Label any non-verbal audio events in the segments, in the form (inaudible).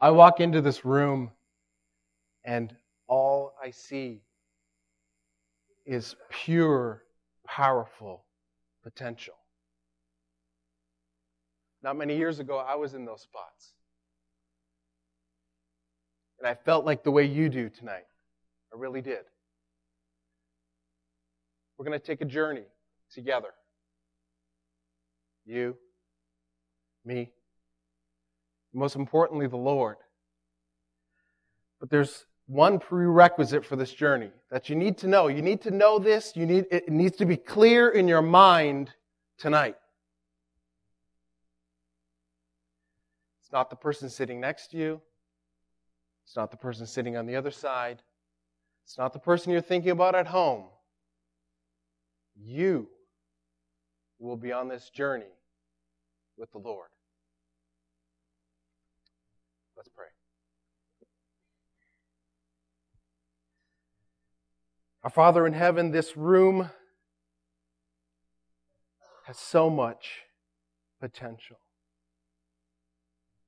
I walk into this room and all I see is pure, powerful potential. Not many years ago, I was in those spots. And I felt like the way you do tonight. I really did. We're going to take a journey together. You, me, most importantly, the Lord. But there's one prerequisite for this journey that you need to know. You need to know this. You need, it needs to be clear in your mind tonight. It's not the person sitting next to you. It's not the person sitting on the other side. It's not the person you're thinking about at home. You will be on this journey with the Lord. Let's pray. Our Father in heaven, this room has so much potential.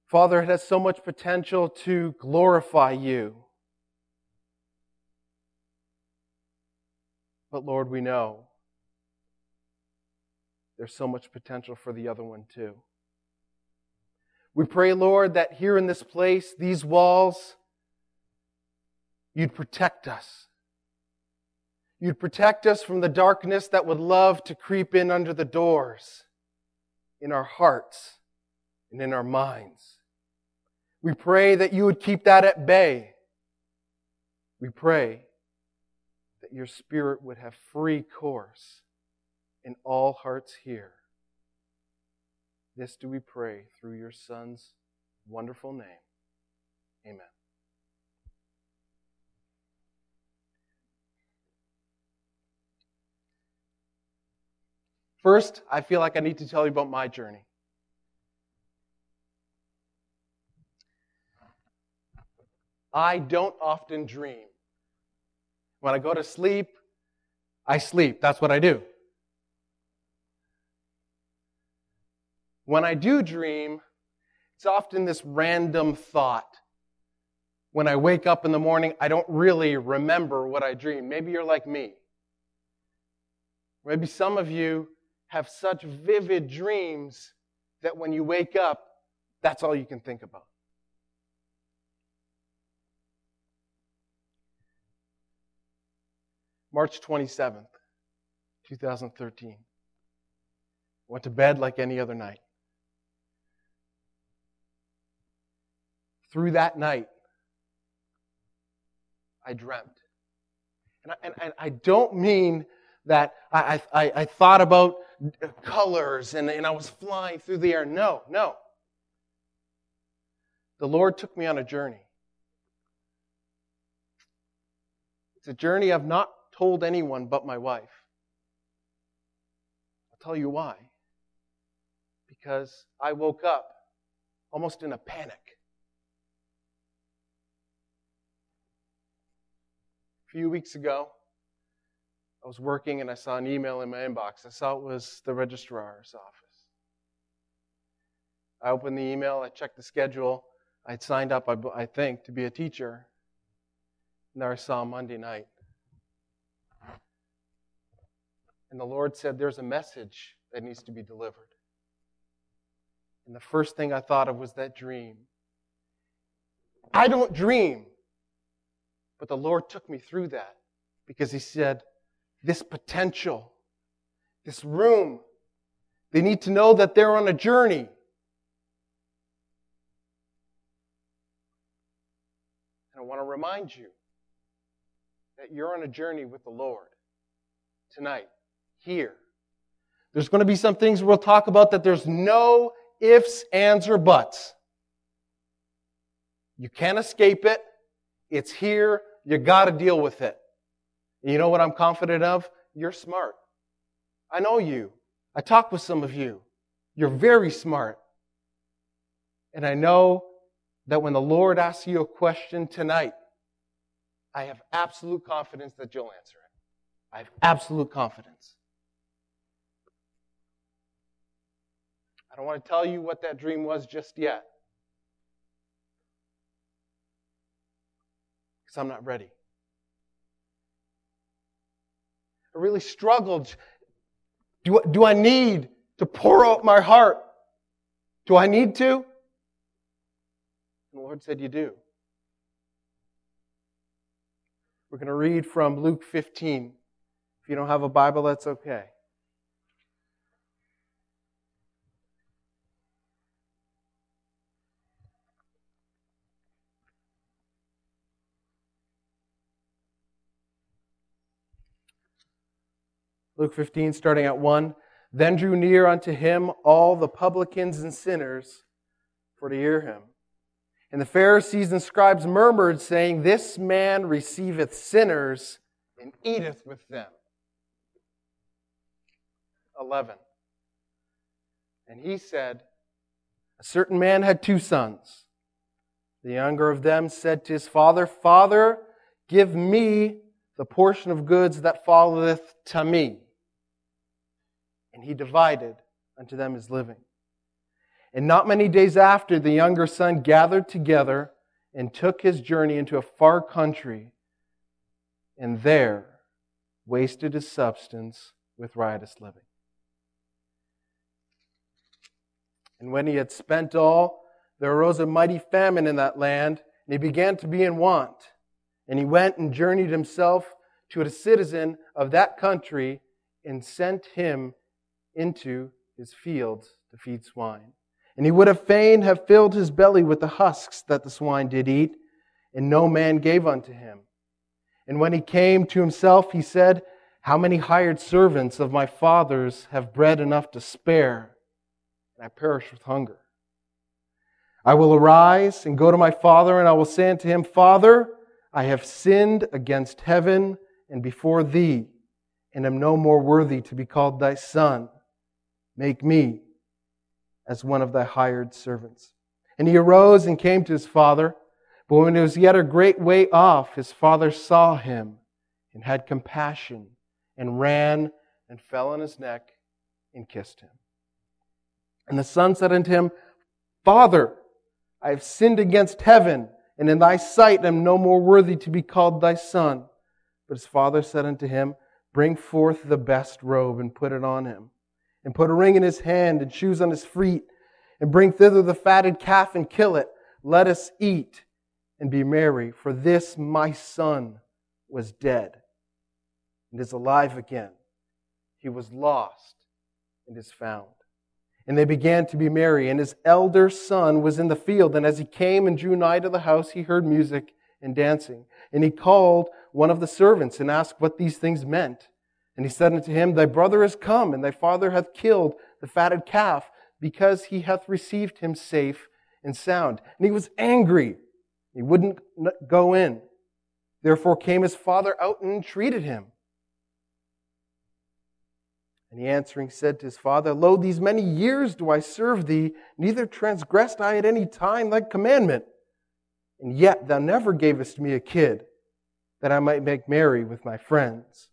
Father, it has so much potential to glorify you. But Lord, we know there's so much potential for the other one too. We pray, Lord, that here in this place, these walls, you'd protect us. You'd protect us from the darkness that would love to creep in under the doors, in our hearts, and in our minds. We pray that you would keep that at bay. We pray that your Spirit would have free course in all hearts here. This do we pray through your Son's wonderful name. Amen. First, I feel like I need to tell you about my journey. I don't often dream. When I go to sleep, I sleep. That's what I do. When I do dream, it's often this random thought. When I wake up in the morning, I don't really remember what I dreamed. Maybe you're like me. Maybe some of you have such vivid dreams that when you wake up, that's all you can think about. March 27th, 2013. Went to bed like any other night. Through that night, I dreamt. And I, and, I don't mean that I, I, I thought about colors and, and I was flying through the air. No, no. The Lord took me on a journey. It's a journey I've not told anyone but my wife. I'll tell you why. Because I woke up almost in a panic. A few weeks ago, I was working and I saw an email in my inbox. I saw it was the registrar's office. I opened the email, I checked the schedule. I'd signed up, I, think, to be a teacher. And there I saw Monday night. And the Lord said, There's a message that needs to be delivered. And the first thing I thought of was that dream. I don't dream. But the Lord took me through that because He said, This potential, this room, they need to know that they're on a journey. And I want to remind you that you're on a journey with the Lord tonight here. There's going to be some things we'll talk about that there's no ifs, ands, or buts. You can't escape it. It's here. You got to deal with it. You know what I'm confident of? You're smart. I know you. I talk with some of you. You're very smart. And I know that when the Lord asks you a question tonight, I have absolute confidence that you'll answer it. I have absolute confidence. I don't want to tell you what that dream was just yet. Because I'm not ready. I really struggled. Do, do I need to pour out my heart? Do I need to? And the Lord said, You do. We're going to read from Luke 15. If you don't have a Bible, that's okay. Luke 15, starting at 1. Then drew near unto him all the publicans and sinners for to hear him. And the Pharisees and scribes murmured, saying, This man receiveth sinners and eateth with them. 11. And he said, A certain man had two sons. The younger of them said to his father, Father, give me the portion of goods that falleth to me and he divided unto them his living. And not many days after, the younger son gathered together and took his journey into a far country, and there wasted his substance with riotous living. And when he had spent all, there arose a mighty famine in that land, and he began to be in want. And he went and journeyed himself to a citizen of that country and sent him into his fields to feed swine. And he would have fain have filled his belly with the husks that the swine did eat, and no man gave unto him. And when he came to himself, he said, How many hired servants of my father's have bread enough to spare, and I perish with hunger? I will arise and go to my father, and I will say unto him, Father, I have sinned against heaven and before thee, and am no more worthy to be called thy son. Make me as one of thy hired servants. And he arose and came to his father. But when he was yet a great way off, his father saw him and had compassion and ran and fell on his neck and kissed him. And the son said unto him, Father, I have sinned against heaven, and in thy sight am no more worthy to be called thy son. But his father said unto him, Bring forth the best robe and put it on him and put a ring in his hand and shoes on his feet, and bring thither the fatted calf and kill it. Let us eat and be merry, for this my son was dead and is alive again. He was lost and is found. And they began to be merry, and his elder son was in the field, and as he came and drew nigh to the house, he heard music and dancing. And he called one of the servants and asked what these things meant. And he said unto him, Thy brother is come, and thy father hath killed the fatted calf, because he hath received him safe and sound. And he was angry. He wouldn't go in. Therefore came his father out and entreated him. And he answering said to his father, Lo, these many years do I serve thee, neither transgressed I at any time thy commandment. And yet thou never gavest me a kid, that I might make merry with my friends.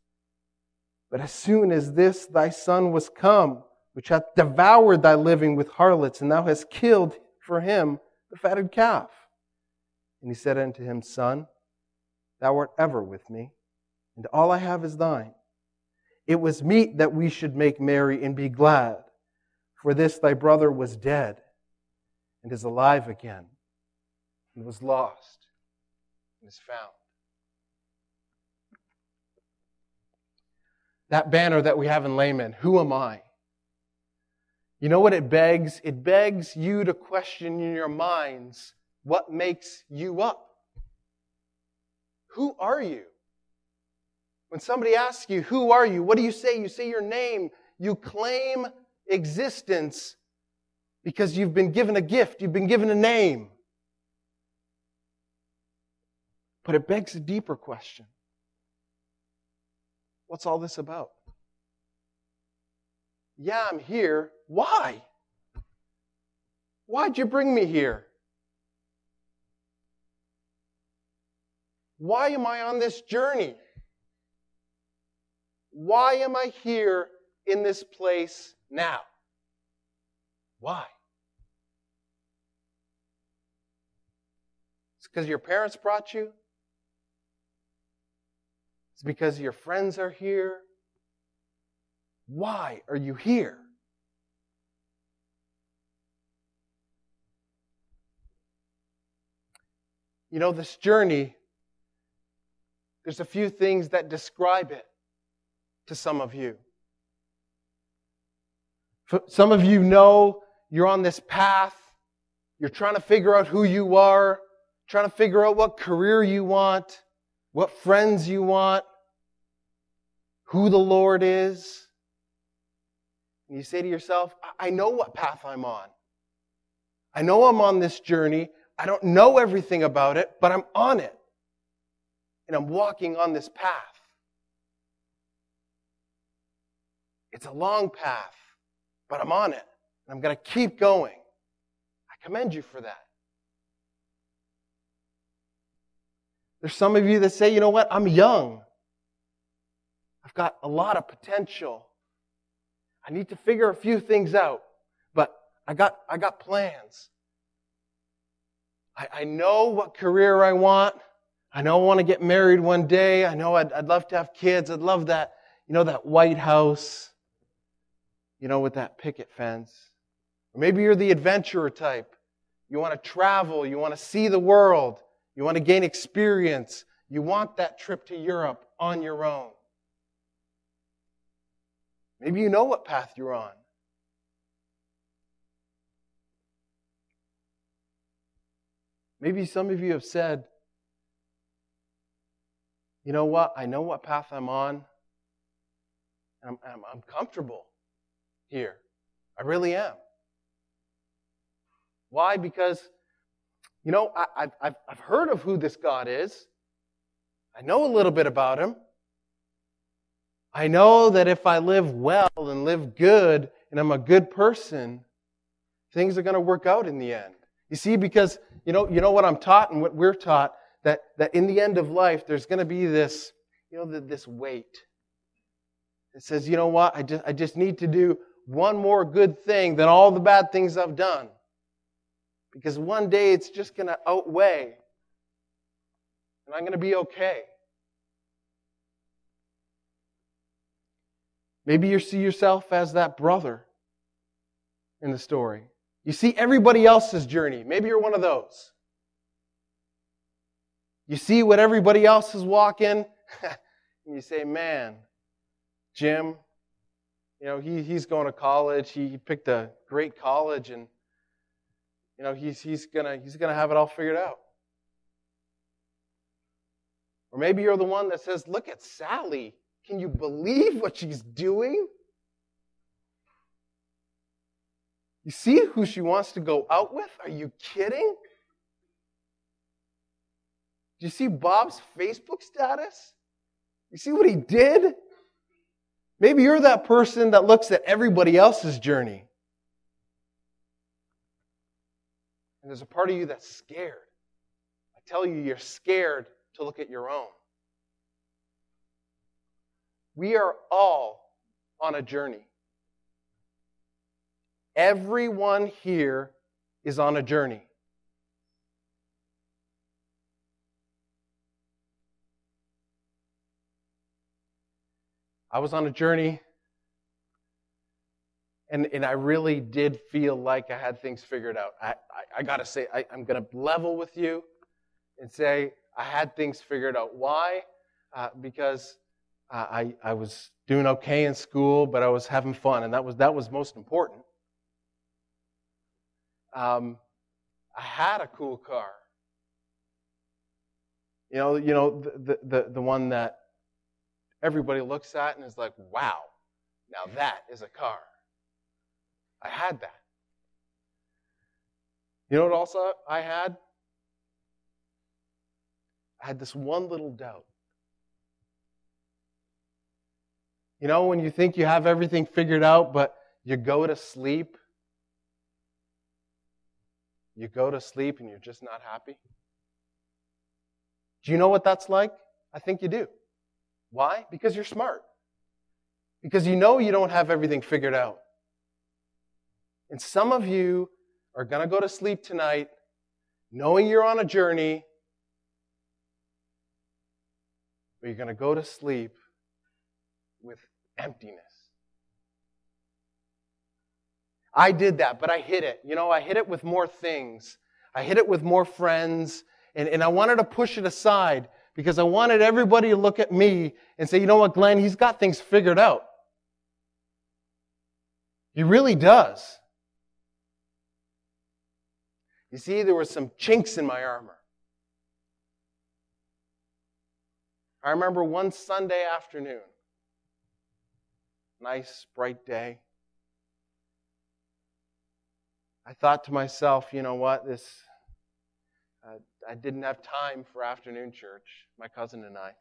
But as soon as this thy son was come, which hath devoured thy living with harlots, and thou hast killed for him the fatted calf. And he said unto him, Son, thou art ever with me, and all I have is thine. It was meet that we should make merry and be glad, for this thy brother was dead, and is alive again, and was lost, and is found. That banner that we have in layman, who am I? You know what it begs? It begs you to question in your minds what makes you up. Who are you? When somebody asks you, Who are you? What do you say? You say your name. You claim existence because you've been given a gift, you've been given a name. But it begs a deeper question What's all this about? Yeah, I'm here. Why? Why'd you bring me here? Why am I on this journey? Why am I here in this place now? Why? It's because your parents brought you? It's because your friends are here. Why are you here? You know, this journey, there's a few things that describe it to some of you. Some of you know you're on this path. You're trying to figure out who you are, trying to figure out what career you want, what friends you want, who the Lord is. And you say to yourself, I know what path I'm on. I know I'm on this journey. I don't know everything about it, but I'm on it. And I'm walking on this path. It's a long path, but I'm on it. And I'm going to keep going. I commend you for that. There's some of you that say, you know what? I'm young. I've got a lot of potential. I need to figure a few things out, but I got, I got plans. I, I know what career I want. I know I want to get married one day. I know I'd, I'd love to have kids. I'd love that, you know, that White House, you know, with that picket fence. Or maybe you're the adventurer type. You want to travel. You want to see the world. You want to gain experience. You want that trip to Europe on your own. Maybe you know what path you're on. Maybe some of you have said, you know what? I know what path I'm on. I'm, I'm, I'm comfortable here. I really am. Why? Because, you know, I, have I've heard of who this God is. I know a little bit about him. I know that if I live well and live good and I'm a good person, things are going to work out in the end. You see, because you know, you know what I'm taught and what we're taught that, that in the end of life, there's going to be this, you know, this weight. It says, you know what? I just, I just need to do one more good thing than all the bad things I've done. Because one day it's just going to outweigh. And I'm going to be okay. Maybe you see yourself as that brother in the story. You see everybody else's journey. Maybe you're one of those. You see what everybody else is walking, (laughs) and you say, man, Jim, you know, he, he's going to college. He, he picked a great college, and, you know, he's, he's going to he's gonna have it all figured out. Or maybe you're the one that says, look at Sally. Can you believe what she's doing? You see who she wants to go out with? Are you kidding? Do you see Bob's Facebook status? You see what he did? Maybe you're that person that looks at everybody else's journey. And there's a part of you that's scared. I tell you, you're scared to look at your own. We are all on a journey. Everyone here is on a journey. I was on a journey, and, and I really did feel like I had things figured out. I, I, I got to say, I, I'm going to level with you and say I had things figured out. Why? Uh, because I, I was doing okay in school, but I was having fun, and that was, that was most important. Um, I had a cool car. You know, you know the, the, the one that everybody looks at and is like, wow, now that is a car. I had that. You know what also I had? I had this one little doubt. You know, when you think you have everything figured out, but you go to sleep you go to sleep and you're just not happy? Do you know what that's like? I think you do. Why? Because you're smart. Because you know you don't have everything figured out. And some of you are going to go to sleep tonight knowing you're on a journey, but you're going to go to sleep emptiness. I did that, but I hid it. You know, I hid it with more things. I hid it with more friends, and, and I wanted to push it aside because I wanted everybody to look at me and say, you know what, Glenn, he's got things figured out. He really does. You see, there were some chinks in my armor. I remember one Sunday afternoon, nice, bright day. I thought to myself, you know what, this, uh, I didn't have time for afternoon church, my cousin and I.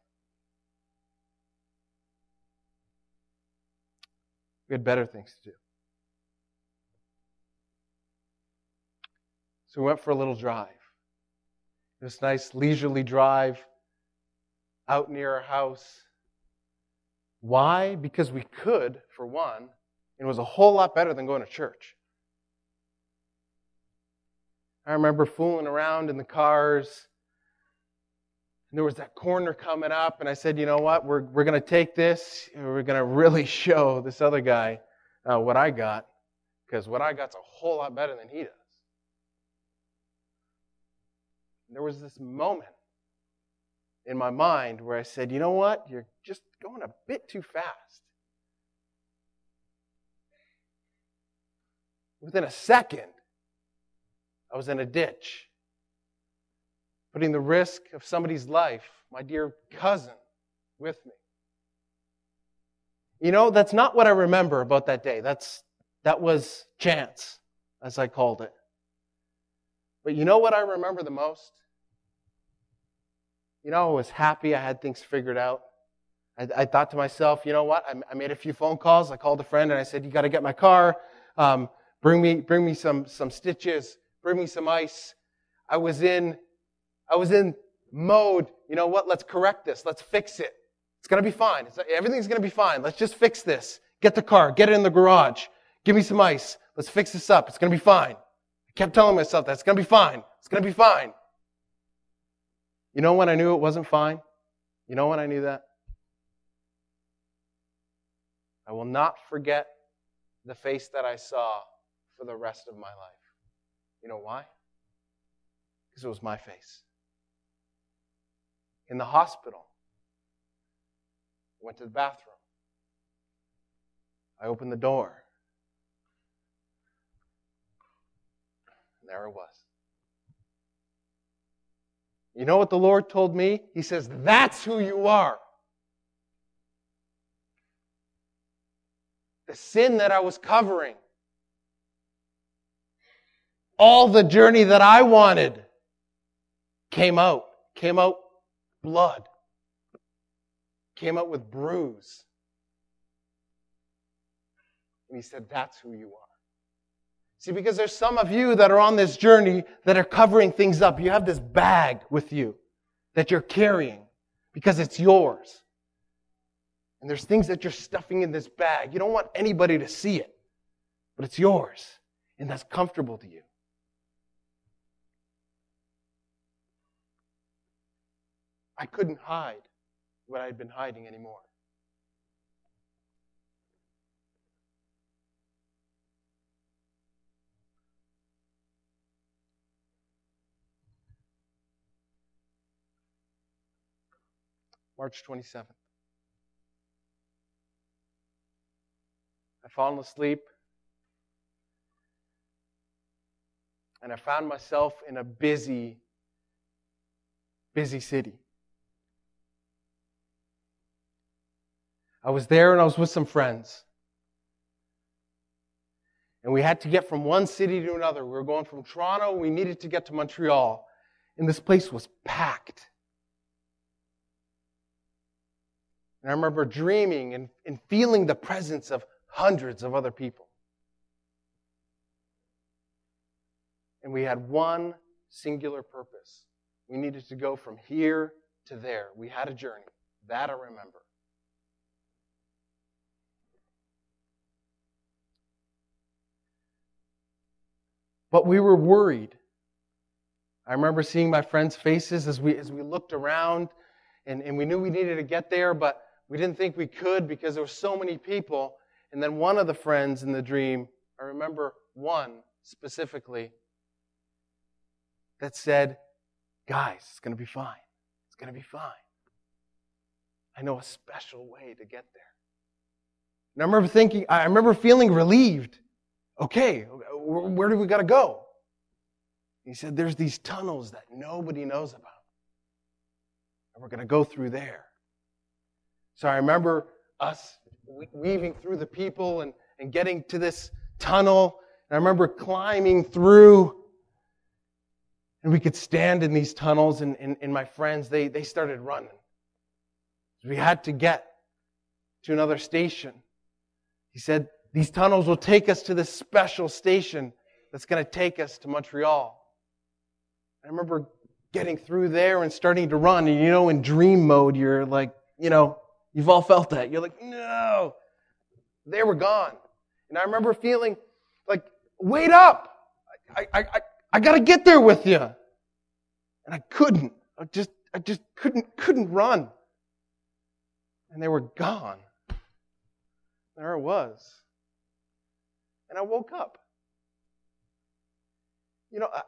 We had better things to do. So we went for a little drive. This nice leisurely drive out near our house. Why? Because we could, for one, and it was a whole lot better than going to church. I remember fooling around in the cars. And there was that corner coming up, and I said, you know what? We're, we're going to take this, and we're going to really (laughs) show this other guy uh, what I got, because what I got's a whole lot better than he does. And there was this moment in my mind where I said, you know what? You're just going a bit too fast. Within a second, I was in a ditch, putting the risk of somebody's life, my dear cousin, with me. You know, that's not what I remember about that day. That's, that was chance, as I called it. But you know what I remember the most? You know, I was happy. I had things figured out. I, I thought to myself, you know what? I, I, made a few phone calls. I called a friend and I said, you got to get my car. Um, bring me, bring me some, some stitches bring me some ice. I was in, I was in mode, you know what, let's correct this, let's fix it. It's gonna be fine. It's, everything's gonna be fine. Let's just fix this. Get the car, get it in the garage, give me some ice, let's fix this up. It's gonna be fine. I kept telling myself that it's gonna be fine. It's gonna be fine. You know when I knew it wasn't fine? You know when I knew that? I will not forget the face that I saw for the rest of my life. You know why? Because it was my face. In the hospital, I went to the bathroom. I opened the door. And there it was. You know what the Lord told me? He says, That's who you are. The sin that I was covering all the journey that I wanted came out, came out blood, came out with bruise. And he said, That's who you are. See, because there's some of you that are on this journey that are covering things up. You have this bag with you that you're carrying because it's yours. And there's things that you're stuffing in this bag. You don't want anybody to see it, but it's yours. And that's comfortable to you. I couldn't hide what I had been hiding anymore. March 27th. I'd fallen asleep and I found myself in a busy, busy city. I was there and I was with some friends. And we had to get from one city to another. We were going from Toronto, we needed to get to Montreal. And this place was packed. And I remember dreaming and, and feeling the presence of hundreds of other people. And we had one singular purpose. We needed to go from here to there. We had a journey. That I remember. But we were worried. I remember seeing my friends' faces as we, as we looked around and, and we knew we needed to get there, but we didn't think we could because there were so many people. And then one of the friends in the dream, I remember one specifically, that said, Guys, it's going to be fine. It's going to be fine. I know a special way to get there. And I remember thinking, I remember feeling relieved. Okay, where do we got to go? He said, There's these tunnels that nobody knows about. And we're going to go through there. So I remember us weaving through the people and, and getting to this tunnel. And I remember climbing through. And we could stand in these tunnels, and, and, and my friends, they, they started running. We had to get to another station. He said, These tunnels will take us to this special station that's going to take us to Montreal. I remember getting through there and starting to run. And you know, in dream mode, you're like, you know, you've all felt that. You're like, no, they were gone. And I remember feeling like, wait up. I, I, I, I got to get there with you. And I couldn't. I just, I just couldn't, couldn't run. And they were gone. There it was. And I woke up. You know, I,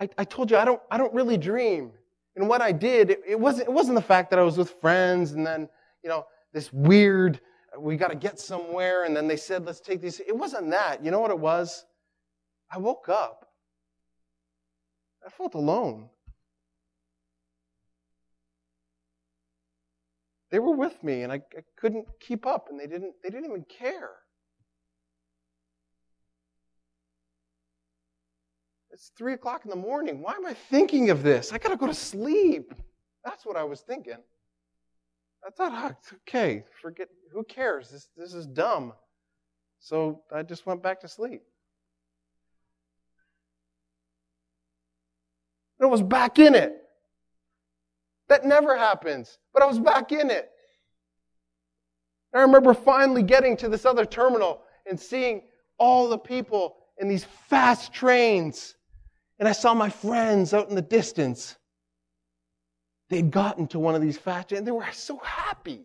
I, I told you I don't, I don't really dream. And what I did, it, it, wasn't, it wasn't the fact that I was with friends and then, you know, this weird, we got to get somewhere, and then they said, let's take these. It wasn't that. You know what it was? I woke up. I felt alone. They were with me, and I, I couldn't keep up, and they didn't, they didn't even care. It's three o'clock in the morning. Why am I thinking of this? I got to go to sleep. That's what I was thinking. I thought, oh, it's okay. Forget. Who cares? This this is dumb. So I just went back to sleep. And I was back in it. That never happens. But I was back in it. And I remember finally getting to this other terminal and seeing all the people in these fast trains and I saw my friends out in the distance. They'd gotten to one of these fast and they were so happy.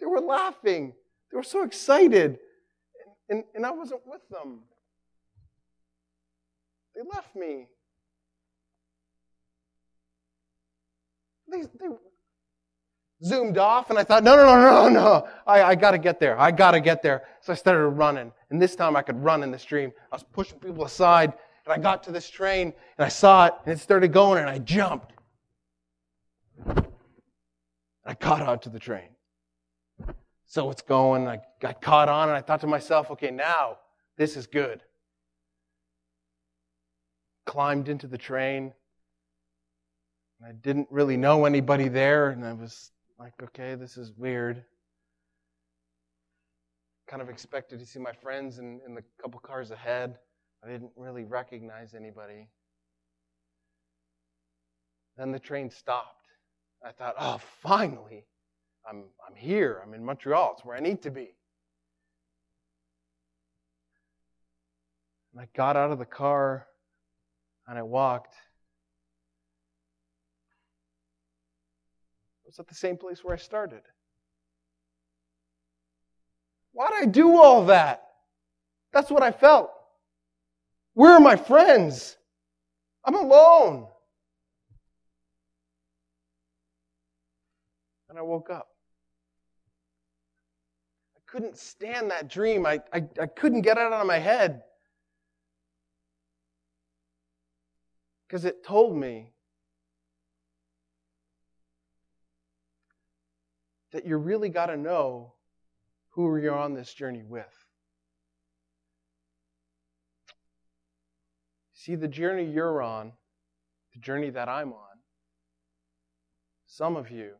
They were laughing. They were so excited. And, and, and I wasn't with them. They left me. They, they zoomed off, and I thought, no, no, no, no, no. I, I got to get there. I got to get there. So I started running. And this time I could run in the stream. I was pushing people aside and I got to this train and I saw it and it started going and I jumped. I caught on to the train. So it's going. I got caught on and I thought to myself, okay, now this is good. Climbed into the train. And I didn't really know anybody there and I was like, okay, this is weird. Kind of expected to see my friends in, in the couple cars ahead. I didn't really recognize anybody. Then the train stopped. I thought, oh, finally, I'm, I'm here. I'm in Montreal. It's where I need to be. And I got out of the car and I walked. I was at the same place where I started. Why'd I do all that? That's what I felt. Where are my friends? I'm alone. And I woke up. I couldn't stand that dream. I, I, I couldn't get it out of my head. Because it told me that you really got to know who you're on this journey with. See, the journey you're on, the journey that I'm on, some of you,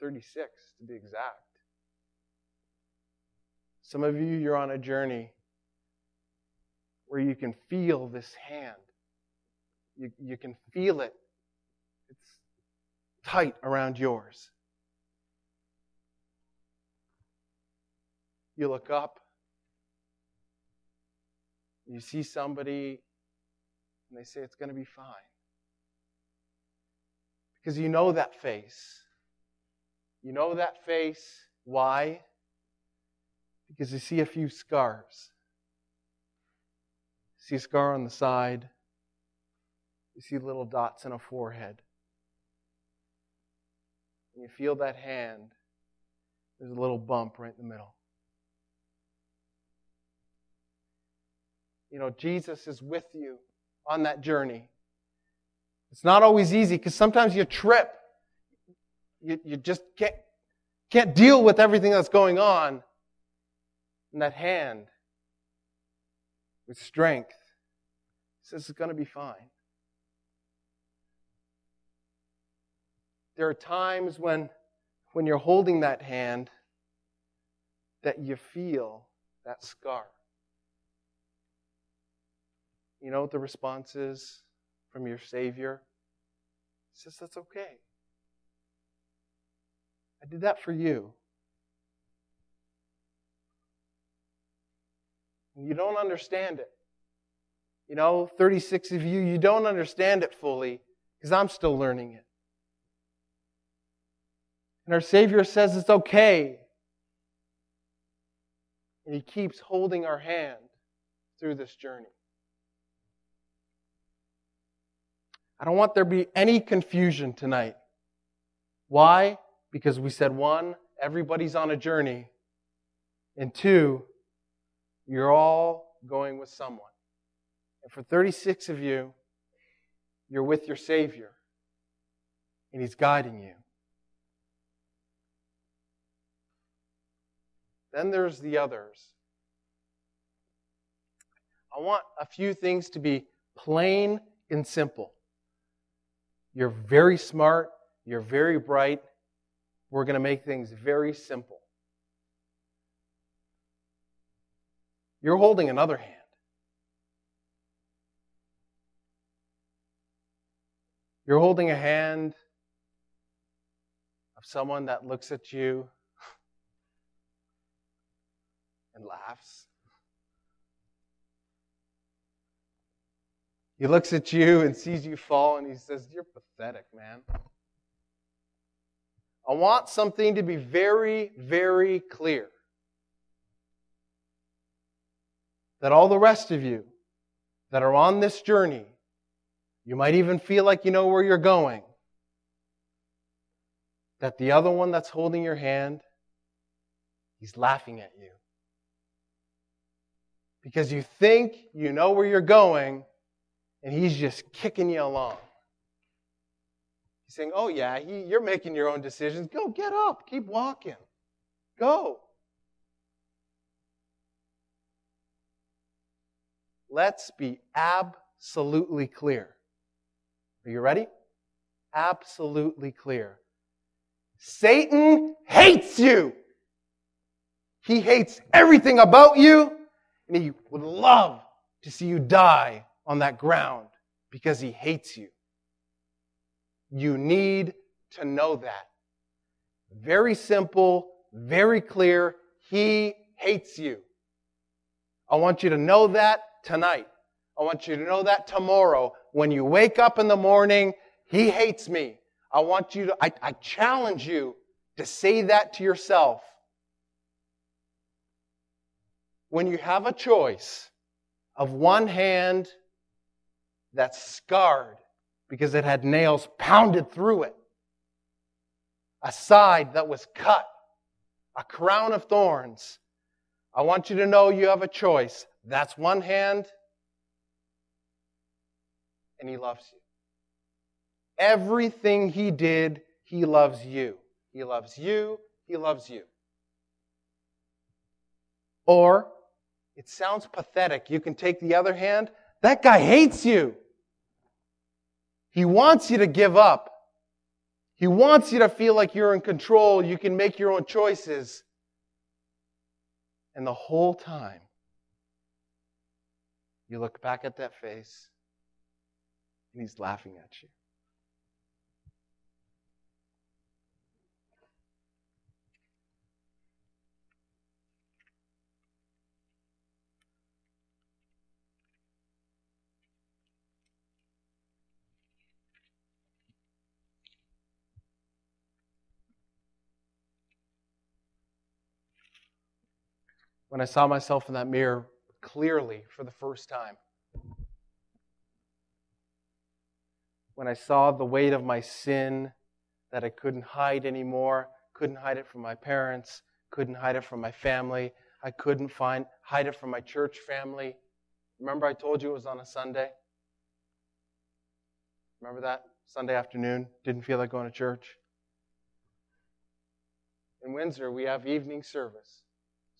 36 to be exact, some of you, you're on a journey where you can feel this hand. You, you can feel it. It's tight around yours. You look up you see somebody and they say it's going to be fine. Because you know that face. You know that face. Why? Because you see a few scars. You see a scar on the side. You see little dots in a forehead. And you feel that hand. There's a little bump right in the middle. You know, Jesus is with you on that journey. It's not always easy because sometimes you trip. You, you just can't, can't deal with everything that's going on. And that hand, with strength, says it's going to be fine. There are times when, when you're holding that hand that you feel that scar. You know what the response is from your Savior? He says, That's okay. I did that for you. You don't understand it. You know, 36 of you, you don't understand it fully because I'm still learning it. And our Savior says it's okay. And He keeps holding our hand through this journey. I don't want there to be any confusion tonight. Why? Because we said one, everybody's on a journey. And two, you're all going with someone. And for 36 of you, you're with your Savior. And He's guiding you. Then there's the others. I want a few things to be plain and simple. You're very smart. You're very bright. We're going to make things very simple. You're holding another hand. You're holding a hand of someone that looks at you and laughs. He looks at you and sees you fall and he says, You're pathetic, man. I want something to be very, very clear. That all the rest of you that are on this journey, you might even feel like you know where you're going. That the other one that's holding your hand, he's laughing at you. Because you think you know where you're going, and he's just kicking you along. He's saying, Oh, yeah, he, you're making your own decisions. Go, get up, keep walking. Go. Let's be absolutely clear. Are you ready? Absolutely clear. Satan hates you. He hates everything about you, and he would love to see you die on that ground because he hates you. You need to know that. Very simple, very clear. He hates you. I want you to know that tonight. I want you to know that tomorrow. When you wake up in the morning, he hates me. I want you to, I, I challenge you to say that to yourself. When you have a choice of one hand that's scarred because it had nails pounded through it, a side that was cut, a crown of thorns. I want you to know you have a choice. That's one hand, and He loves you. Everything He did, He loves you. He loves you. He loves you. Or, it sounds pathetic. You can take the other hand. That guy hates you. He wants you to give up. He wants you to feel like you're in control. You can make your own choices. And the whole time, you look back at that face, and he's laughing at you. When I saw myself in that mirror clearly for the first time. When I saw the weight of my sin that I couldn't hide anymore, couldn't hide it from my parents, couldn't hide it from my family, I couldn't find hide it from my church family. Remember I told you it was on a Sunday? Remember that? Sunday afternoon, didn't feel like going to church. In Windsor, we have evening service.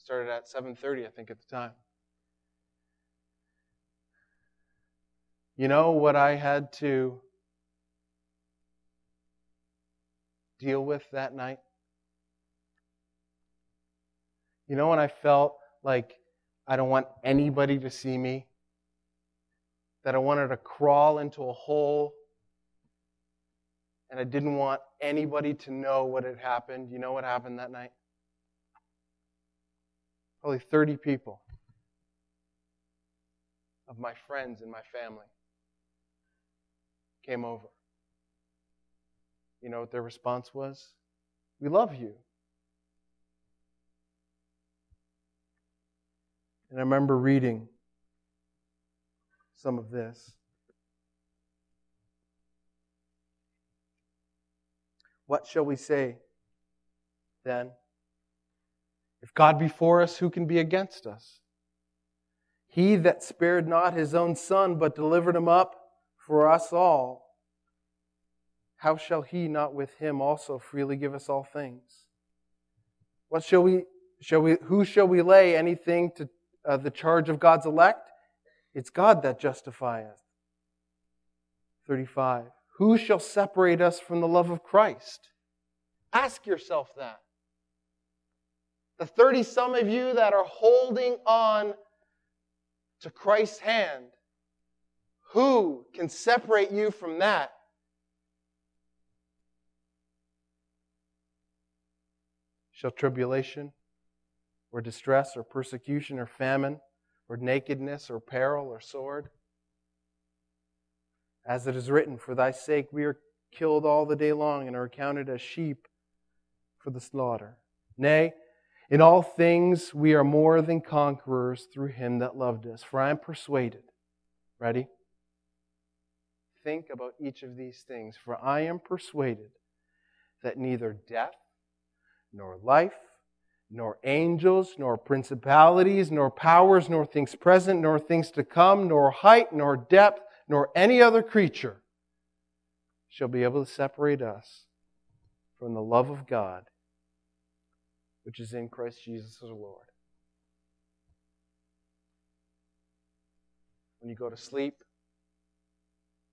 Started at 7:30, I think at the time. You know what I had to deal with that night? You know when I felt like I don't want anybody to see me? That I wanted to crawl into a hole and I didn't want anybody to know what had happened. You know what happened that night? Probably 30 people of my friends and my family came over. You know what their response was? We love you. And I remember reading some of this. What shall we say then? God be for us, who can be against us? He that spared not his own son, but delivered him up for us all, how shall he not with him also freely give us all things? What shall we, shall we, who shall we lay anything to uh, the charge of God's elect? It's God that justifieth. 35. Who shall separate us from the love of Christ? Ask yourself that. The 30 some of you that are holding on to Christ's hand, who can separate you from that? Shall tribulation, or distress, or persecution, or famine, or nakedness, or peril, or sword? As it is written, For thy sake we are killed all the day long and are accounted as sheep for the slaughter. Nay, in all things we are more than conquerors through him that loved us. For I am persuaded. Ready? Think about each of these things. For I am persuaded that neither death, nor life, nor angels, nor principalities, nor powers, nor things present, nor things to come, nor height, nor depth, nor any other creature shall be able to separate us from the love of God which is in Christ Jesus our Lord. When you go to sleep,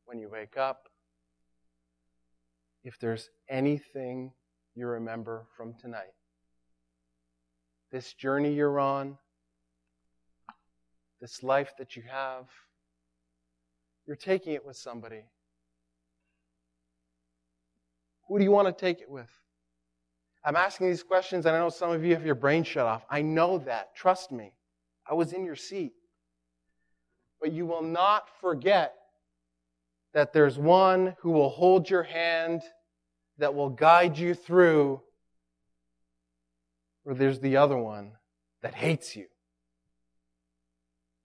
when you wake up, if there's anything you remember from tonight, this journey you're on, this life that you have, you're taking it with somebody. Who do you want to take it with? I'm asking these questions, and I know some of you have your brain shut off. I know that. Trust me. I was in your seat. But you will not forget that there's one who will hold your hand, that will guide you through, or there's the other one that hates you